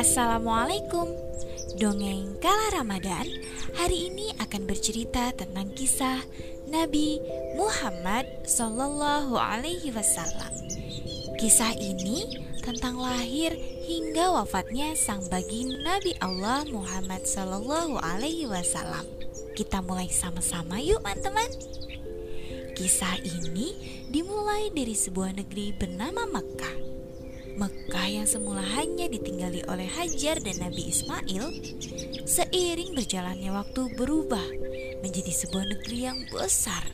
Assalamualaikum Dongeng Kala Ramadan hari ini akan bercerita tentang kisah Nabi Muhammad Sallallahu Alaihi Wasallam. Kisah ini tentang lahir hingga wafatnya sang baginda Nabi Allah Muhammad Sallallahu Alaihi Wasallam. Kita mulai sama-sama yuk teman-teman. Kisah ini dimulai dari sebuah negeri bernama Mekah Mekah yang semula hanya ditinggali oleh Hajar dan Nabi Ismail, seiring berjalannya waktu berubah menjadi sebuah negeri yang besar.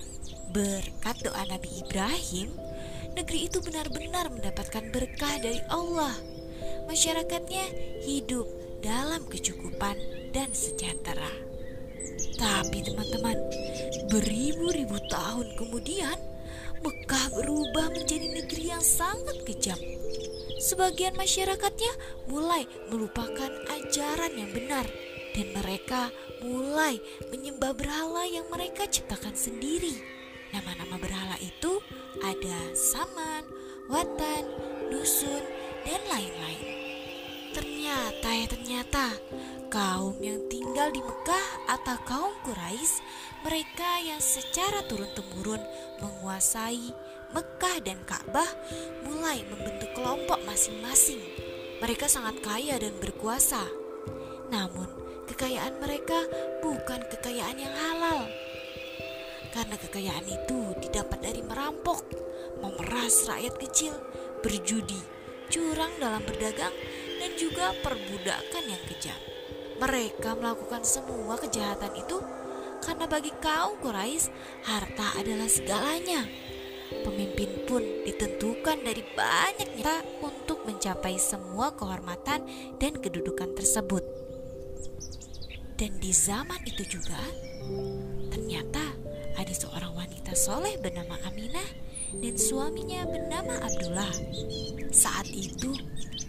Berkat doa Nabi Ibrahim, negeri itu benar-benar mendapatkan berkah dari Allah. Masyarakatnya hidup dalam kecukupan dan sejahtera. Tapi teman-teman, beribu-ribu tahun kemudian, Mekah berubah menjadi negeri yang sangat kejam sebagian masyarakatnya mulai melupakan ajaran yang benar dan mereka mulai menyembah berhala yang mereka ciptakan sendiri. Nama-nama berhala itu ada Saman, Watan, Dusun, dan lain-lain. Ternyata ya ternyata kaum yang tinggal di Mekah atau kaum Quraisy, mereka yang secara turun-temurun menguasai Mekah dan Ka'bah mulai membentuk kelompok masing-masing. Mereka sangat kaya dan berkuasa. Namun, kekayaan mereka bukan kekayaan yang halal. Karena kekayaan itu didapat dari merampok, memeras rakyat kecil, berjudi, curang dalam berdagang, dan juga perbudakan yang kejam. Mereka melakukan semua kejahatan itu karena bagi kaum Quraisy harta adalah segalanya. Pemimpin pun ditentukan dari banyaknya untuk mencapai semua kehormatan dan kedudukan tersebut. Dan di zaman itu juga, ternyata ada seorang wanita soleh bernama Aminah dan suaminya bernama Abdullah. Saat itu,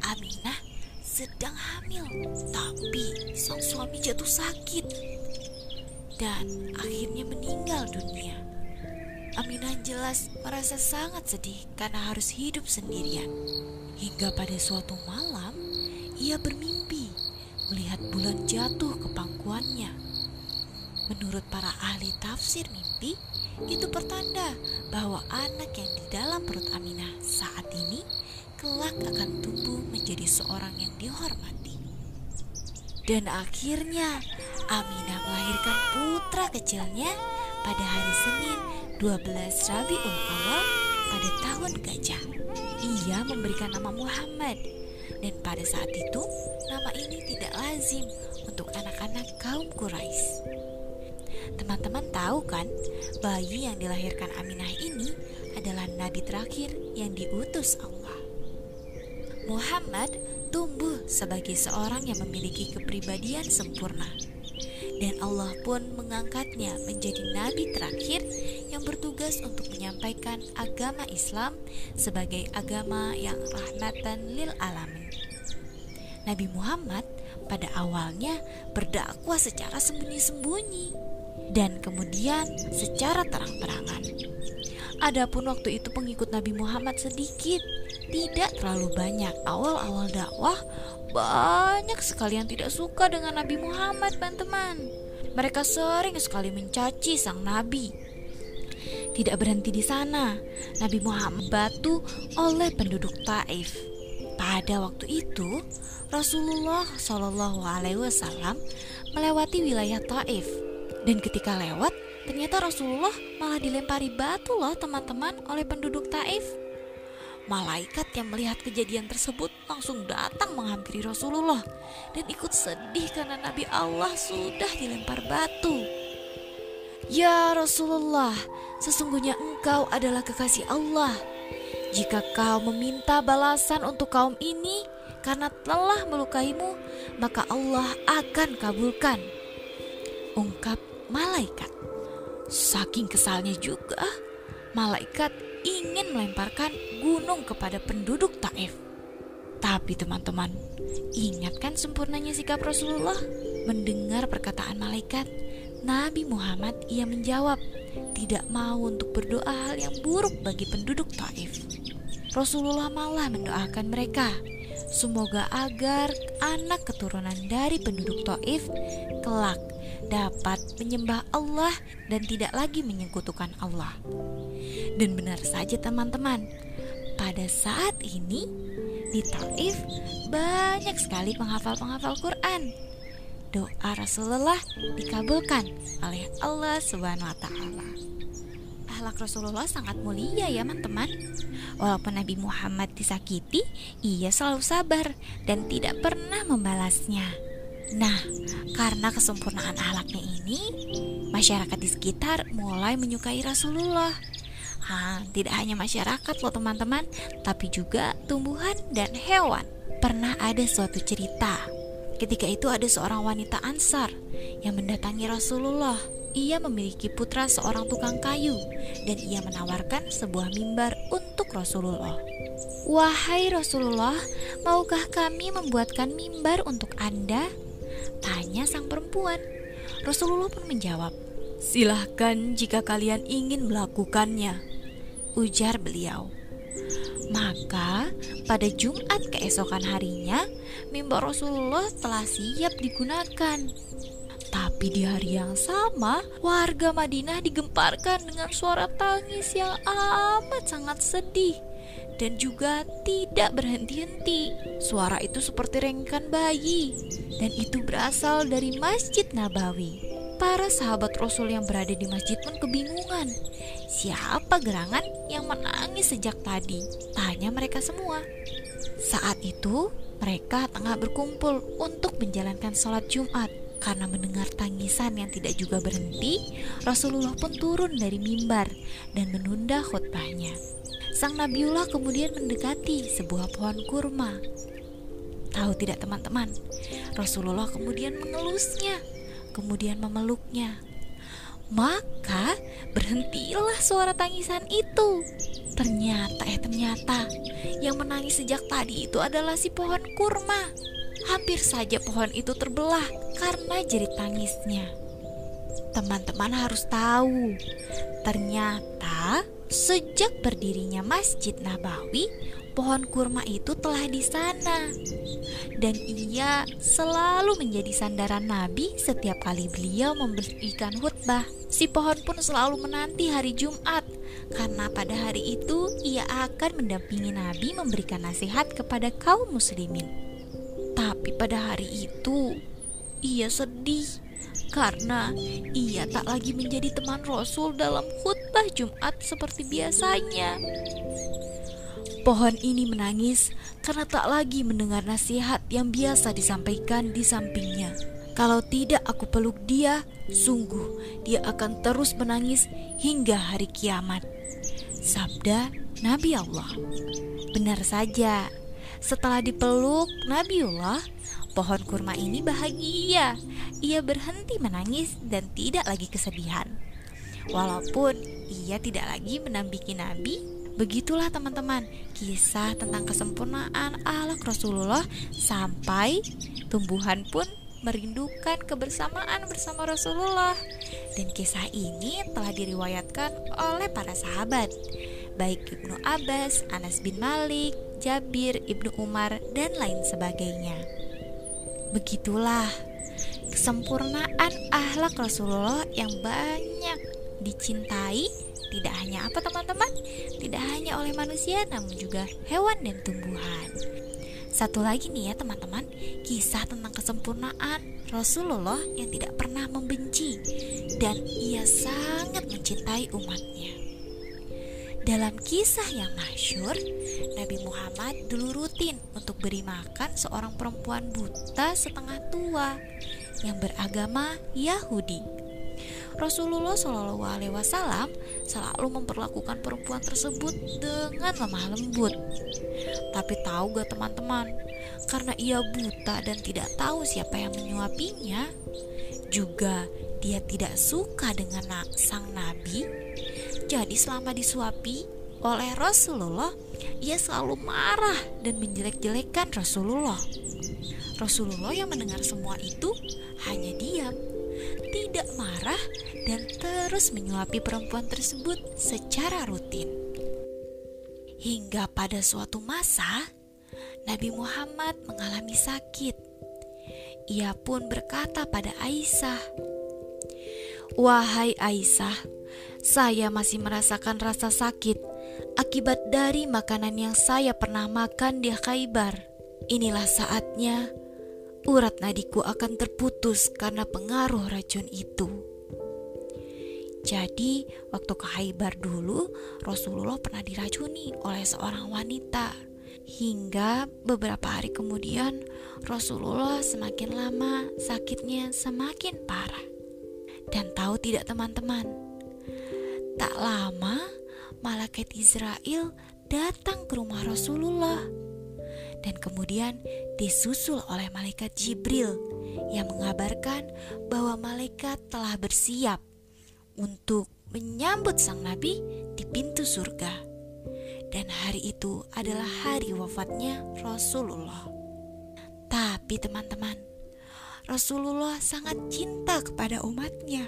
Aminah sedang hamil, tapi sang suami jatuh sakit dan akhirnya meninggal dunia. Aminah jelas merasa sangat sedih karena harus hidup sendirian. Hingga pada suatu malam, ia bermimpi melihat bulan jatuh ke pangkuannya. Menurut para ahli tafsir mimpi, itu pertanda bahwa anak yang di dalam perut Aminah saat ini kelak akan tumbuh menjadi seorang yang dihormati. Dan akhirnya Aminah melahirkan putra kecilnya pada hari Senin 12 Rabiul Awal pada tahun gajah. Ia memberikan nama Muhammad dan pada saat itu nama ini tidak lazim untuk anak-anak kaum Quraisy. Teman-teman tahu kan, bayi yang dilahirkan Aminah ini adalah nabi terakhir yang diutus Allah. Muhammad tumbuh sebagai seorang yang memiliki kepribadian sempurna dan Allah pun mengangkatnya menjadi nabi terakhir yang bertugas untuk menyampaikan agama Islam sebagai agama yang rahmatan lil alamin. Nabi Muhammad pada awalnya berdakwah secara sembunyi-sembunyi dan kemudian secara terang-terangan. Adapun waktu itu pengikut Nabi Muhammad sedikit, tidak terlalu banyak. Awal-awal dakwah banyak sekali yang tidak suka dengan Nabi Muhammad, teman-teman. Mereka sering sekali mencaci sang nabi. Tidak berhenti di sana, Nabi Muhammad batu oleh penduduk Taif. Pada waktu itu, Rasulullah Shallallahu Alaihi Wasallam melewati wilayah Taif, dan ketika lewat, Ternyata Rasulullah malah dilempari batu loh teman-teman oleh penduduk Taif. Malaikat yang melihat kejadian tersebut langsung datang menghampiri Rasulullah dan ikut sedih karena Nabi Allah sudah dilempar batu. Ya Rasulullah, sesungguhnya engkau adalah kekasih Allah. Jika kau meminta balasan untuk kaum ini karena telah melukaimu, maka Allah akan kabulkan. Ungkap malaikat. Saking kesalnya juga, malaikat ingin melemparkan gunung kepada penduduk Taif. Tapi teman-teman, ingatkan sempurnanya sikap Rasulullah mendengar perkataan malaikat. Nabi Muhammad ia menjawab, tidak mau untuk berdoa hal yang buruk bagi penduduk Taif. Rasulullah malah mendoakan mereka Semoga agar anak keturunan dari penduduk Taif kelak dapat menyembah Allah dan tidak lagi menyekutukan Allah. Dan benar saja teman-teman, pada saat ini di Taif banyak sekali penghafal-penghafal Quran. Doa Rasulullah dikabulkan oleh Allah Subhanahu wa taala. Ahlak Rasulullah sangat mulia ya teman-teman. Walaupun Nabi Muhammad disakiti, ia selalu sabar dan tidak pernah membalasnya. Nah, karena kesempurnaan ahlaknya ini, masyarakat di sekitar mulai menyukai Rasulullah. Tidak hanya masyarakat loh teman-teman, tapi juga tumbuhan dan hewan. Pernah ada suatu cerita. Ketika itu ada seorang wanita Ansar yang mendatangi Rasulullah. Ia memiliki putra seorang tukang kayu dan ia menawarkan sebuah mimbar untuk Rasulullah. Wahai Rasulullah, maukah kami membuatkan mimbar untuk Anda? Tanya sang perempuan. Rasulullah pun menjawab, Silahkan jika kalian ingin melakukannya. Ujar beliau. Maka pada Jumat keesokan harinya, mimbar Rasulullah telah siap digunakan. Tapi di hari yang sama, warga Madinah digemparkan dengan suara tangis yang amat sangat sedih dan juga tidak berhenti-henti. Suara itu seperti rengkan bayi, dan itu berasal dari Masjid Nabawi. Para sahabat Rasul yang berada di masjid pun kebingungan. Siapa gerangan yang menangis sejak tadi? Tanya mereka semua. Saat itu, mereka tengah berkumpul untuk menjalankan sholat Jumat. Karena mendengar tangisan yang tidak juga berhenti, Rasulullah pun turun dari mimbar dan menunda khutbahnya. Sang Nabiullah kemudian mendekati sebuah pohon kurma. Tahu tidak teman-teman, Rasulullah kemudian mengelusnya, kemudian memeluknya. Maka berhentilah suara tangisan itu. Ternyata eh ternyata yang menangis sejak tadi itu adalah si pohon kurma. Hampir saja pohon itu terbelah karena jerit tangisnya. Teman-teman harus tahu, ternyata Sejak berdirinya Masjid Nabawi, pohon kurma itu telah di sana. Dan ia selalu menjadi sandaran Nabi setiap kali beliau memberikan khutbah. Si pohon pun selalu menanti hari Jumat karena pada hari itu ia akan mendampingi Nabi memberikan nasihat kepada kaum muslimin. Tapi pada hari itu ia sedih karena ia tak lagi menjadi teman Rasul dalam khutbah Jumat seperti biasanya. Pohon ini menangis karena tak lagi mendengar nasihat yang biasa disampaikan di sampingnya. Kalau tidak aku peluk dia, sungguh dia akan terus menangis hingga hari kiamat. Sabda Nabi Allah. Benar saja, setelah dipeluk Nabiullah, pohon kurma ini bahagia. Ia berhenti menangis dan tidak lagi kesedihan. Walaupun ia tidak lagi menampiki Nabi, begitulah teman-teman kisah tentang kesempurnaan ahlak Rasulullah sampai tumbuhan pun merindukan kebersamaan bersama Rasulullah. Dan kisah ini telah diriwayatkan oleh para sahabat, baik Ibnu Abbas, Anas bin Malik, Jabir, Ibnu Umar, dan lain sebagainya. Begitulah kesempurnaan ahlak Rasulullah yang banyak dicintai tidak hanya apa teman-teman? Tidak hanya oleh manusia namun juga hewan dan tumbuhan. Satu lagi nih ya teman-teman. Kisah tentang kesempurnaan Rasulullah yang tidak pernah membenci dan ia sangat mencintai umatnya. Dalam kisah yang masyur, Nabi Muhammad dulu rutin untuk beri makan seorang perempuan buta setengah tua yang beragama Yahudi. Rasulullah Shallallahu Alaihi Wasallam selalu memperlakukan perempuan tersebut dengan lemah lembut. Tapi tahu gak teman-teman, karena ia buta dan tidak tahu siapa yang menyuapinya, juga dia tidak suka dengan sang nabi jadi selama disuapi oleh Rasulullah, ia selalu marah dan menjelek-jelekan Rasulullah. Rasulullah yang mendengar semua itu hanya diam, tidak marah dan terus menyuapi perempuan tersebut secara rutin. Hingga pada suatu masa, Nabi Muhammad mengalami sakit. Ia pun berkata pada Aisyah, "Wahai Aisyah, saya masih merasakan rasa sakit akibat dari makanan yang saya pernah makan di Khaybar. Inilah saatnya urat nadiku akan terputus karena pengaruh racun itu." Jadi, waktu ke Khaybar dulu, Rasulullah pernah diracuni oleh seorang wanita. Hingga beberapa hari kemudian, Rasulullah semakin lama sakitnya semakin parah. Dan tahu tidak teman-teman? Tak lama, malaikat Israel datang ke rumah Rasulullah. Kemudian disusul oleh malaikat Jibril yang mengabarkan bahwa malaikat telah bersiap untuk menyambut sang nabi di pintu surga. Dan hari itu adalah hari wafatnya Rasulullah. Tapi teman-teman, Rasulullah sangat cinta kepada umatnya.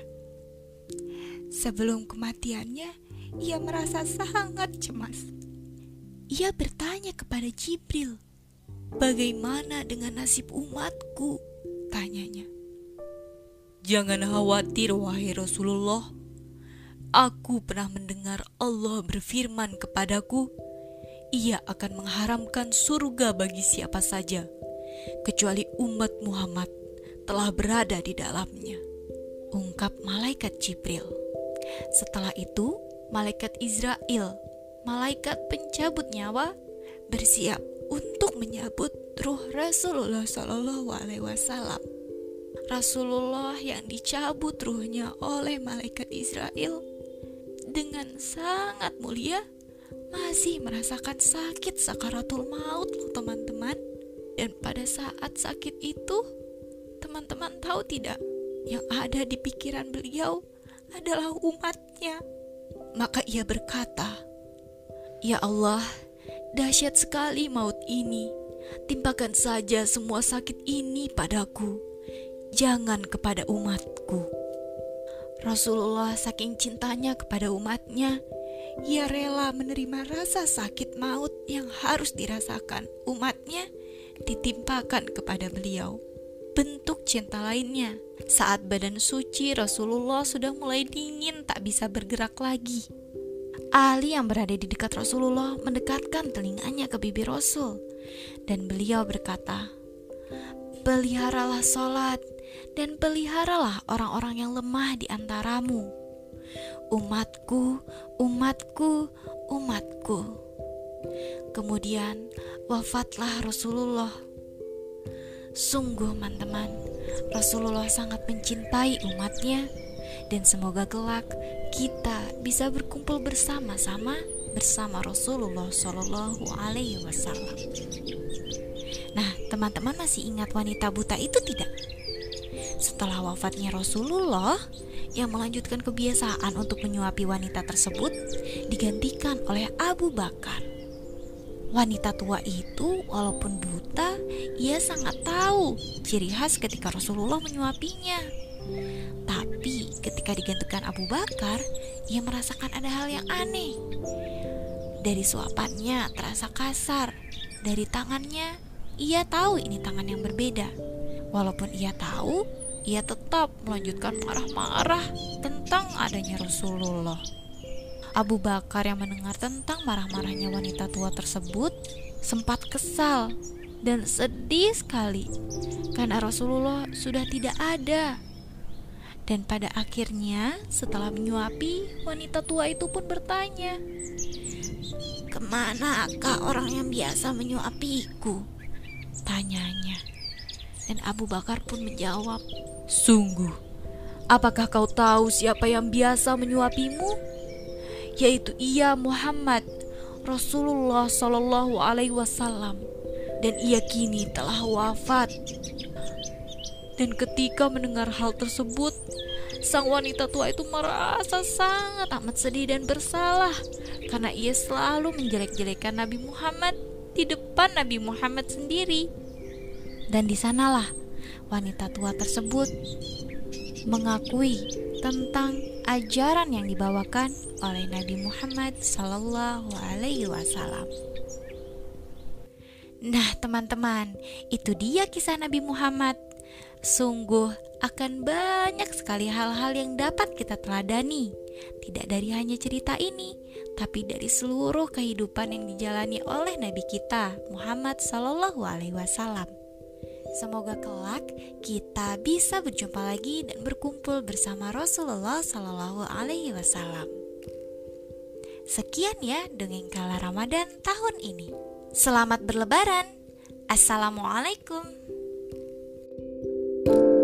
Sebelum kematiannya, ia merasa sangat cemas. Ia bertanya kepada Jibril, "Bagaimana dengan nasib umatku?" tanyanya. Jangan khawatir, wahai Rasulullah. Aku pernah mendengar Allah berfirman kepadaku, Ia akan mengharamkan surga bagi siapa saja, kecuali umat Muhammad telah berada di dalamnya. Ungkap malaikat Jibril. Setelah itu, malaikat Israel, malaikat pencabut nyawa, bersiap untuk menyambut ruh Rasulullah Shallallahu Alaihi Wasallam. Rasulullah yang dicabut ruhnya oleh malaikat Israel dengan sangat mulia masih merasakan sakit sakaratul maut loh teman-teman. Dan pada saat sakit itu, teman-teman tahu tidak, yang ada di pikiran beliau adalah umatnya. Maka ia berkata, Ya Allah, dahsyat sekali maut ini. Timpakan saja semua sakit ini padaku. Jangan kepada umatku. Rasulullah saking cintanya kepada umatnya, ia rela menerima rasa sakit maut yang harus dirasakan umatnya ditimpakan kepada beliau. Bentuk cinta lainnya, saat badan suci Rasulullah sudah mulai dingin tak bisa bergerak lagi. Ali yang berada di dekat Rasulullah mendekatkan telinganya ke bibir Rasul dan beliau berkata, Peliharalah sholat dan peliharalah orang-orang yang lemah di antaramu. Umatku, umatku, umatku. Kemudian wafatlah Rasulullah. Sungguh teman-teman, Rasulullah sangat mencintai umatnya dan semoga kelak kita bisa berkumpul bersama-sama bersama Rasulullah Shallallahu Alaihi Wasallam. Nah, teman-teman masih ingat wanita buta itu tidak? Setelah wafatnya Rasulullah, yang melanjutkan kebiasaan untuk menyuapi wanita tersebut digantikan oleh Abu Bakar. Wanita tua itu, walaupun buta, ia sangat tahu ciri khas ketika Rasulullah menyuapinya. Ketika digantikan Abu Bakar, ia merasakan ada hal yang aneh. Dari suapannya terasa kasar, dari tangannya ia tahu ini tangan yang berbeda. Walaupun ia tahu ia tetap melanjutkan marah-marah tentang adanya Rasulullah. Abu Bakar yang mendengar tentang marah-marahnya wanita tua tersebut sempat kesal dan sedih sekali karena Rasulullah sudah tidak ada. Dan pada akhirnya setelah menyuapi, wanita tua itu pun bertanya, Ke manakah orang yang biasa menyuapiku? Tanyanya. Dan Abu Bakar pun menjawab, Sungguh, apakah kau tahu siapa yang biasa menyuapimu? Yaitu ia Muhammad, Rasulullah Shallallahu Alaihi Wasallam, dan ia kini telah wafat. Dan ketika mendengar hal tersebut, sang wanita tua itu merasa sangat amat sedih dan bersalah karena ia selalu menjelek-jelekan Nabi Muhammad di depan Nabi Muhammad sendiri. Dan di sanalah wanita tua tersebut mengakui tentang ajaran yang dibawakan oleh Nabi Muhammad Sallallahu Alaihi Wasallam. Nah, teman-teman, itu dia kisah Nabi Muhammad. Sungguh akan banyak sekali hal-hal yang dapat kita teladani. Tidak dari hanya cerita ini, tapi dari seluruh kehidupan yang dijalani oleh Nabi kita, Muhammad Sallallahu Alaihi Wasallam. Semoga kelak kita bisa berjumpa lagi dan berkumpul bersama Rasulullah Sallallahu Alaihi Wasallam. Sekian ya dongeng kala Ramadan tahun ini. Selamat berlebaran. Assalamualaikum. you